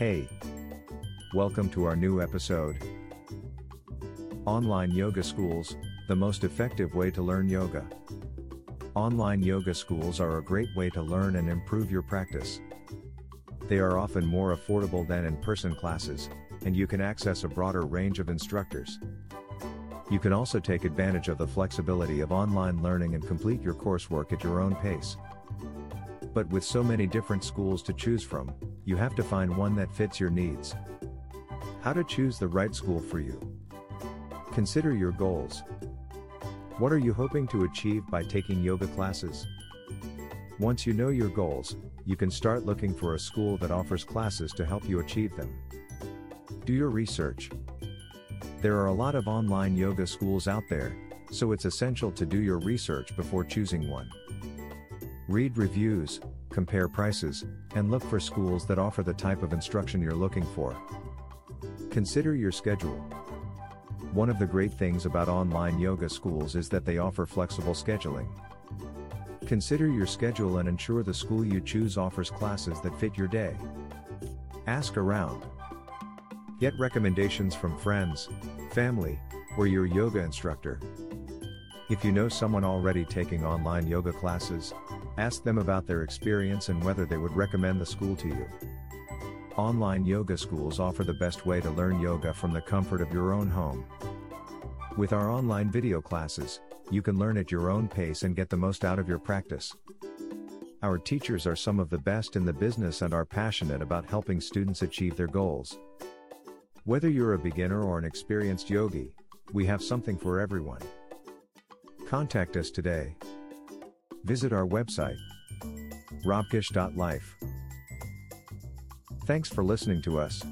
Hey! Welcome to our new episode. Online Yoga Schools, the most effective way to learn yoga. Online yoga schools are a great way to learn and improve your practice. They are often more affordable than in person classes, and you can access a broader range of instructors. You can also take advantage of the flexibility of online learning and complete your coursework at your own pace. But with so many different schools to choose from, you have to find one that fits your needs. How to choose the right school for you. Consider your goals. What are you hoping to achieve by taking yoga classes? Once you know your goals, you can start looking for a school that offers classes to help you achieve them. Do your research. There are a lot of online yoga schools out there, so it's essential to do your research before choosing one. Read reviews, compare prices, and look for schools that offer the type of instruction you're looking for. Consider your schedule. One of the great things about online yoga schools is that they offer flexible scheduling. Consider your schedule and ensure the school you choose offers classes that fit your day. Ask around. Get recommendations from friends, family, or your yoga instructor. If you know someone already taking online yoga classes, ask them about their experience and whether they would recommend the school to you. Online yoga schools offer the best way to learn yoga from the comfort of your own home. With our online video classes, you can learn at your own pace and get the most out of your practice. Our teachers are some of the best in the business and are passionate about helping students achieve their goals. Whether you're a beginner or an experienced yogi, we have something for everyone. Contact us today. Visit our website robkish.life. Thanks for listening to us.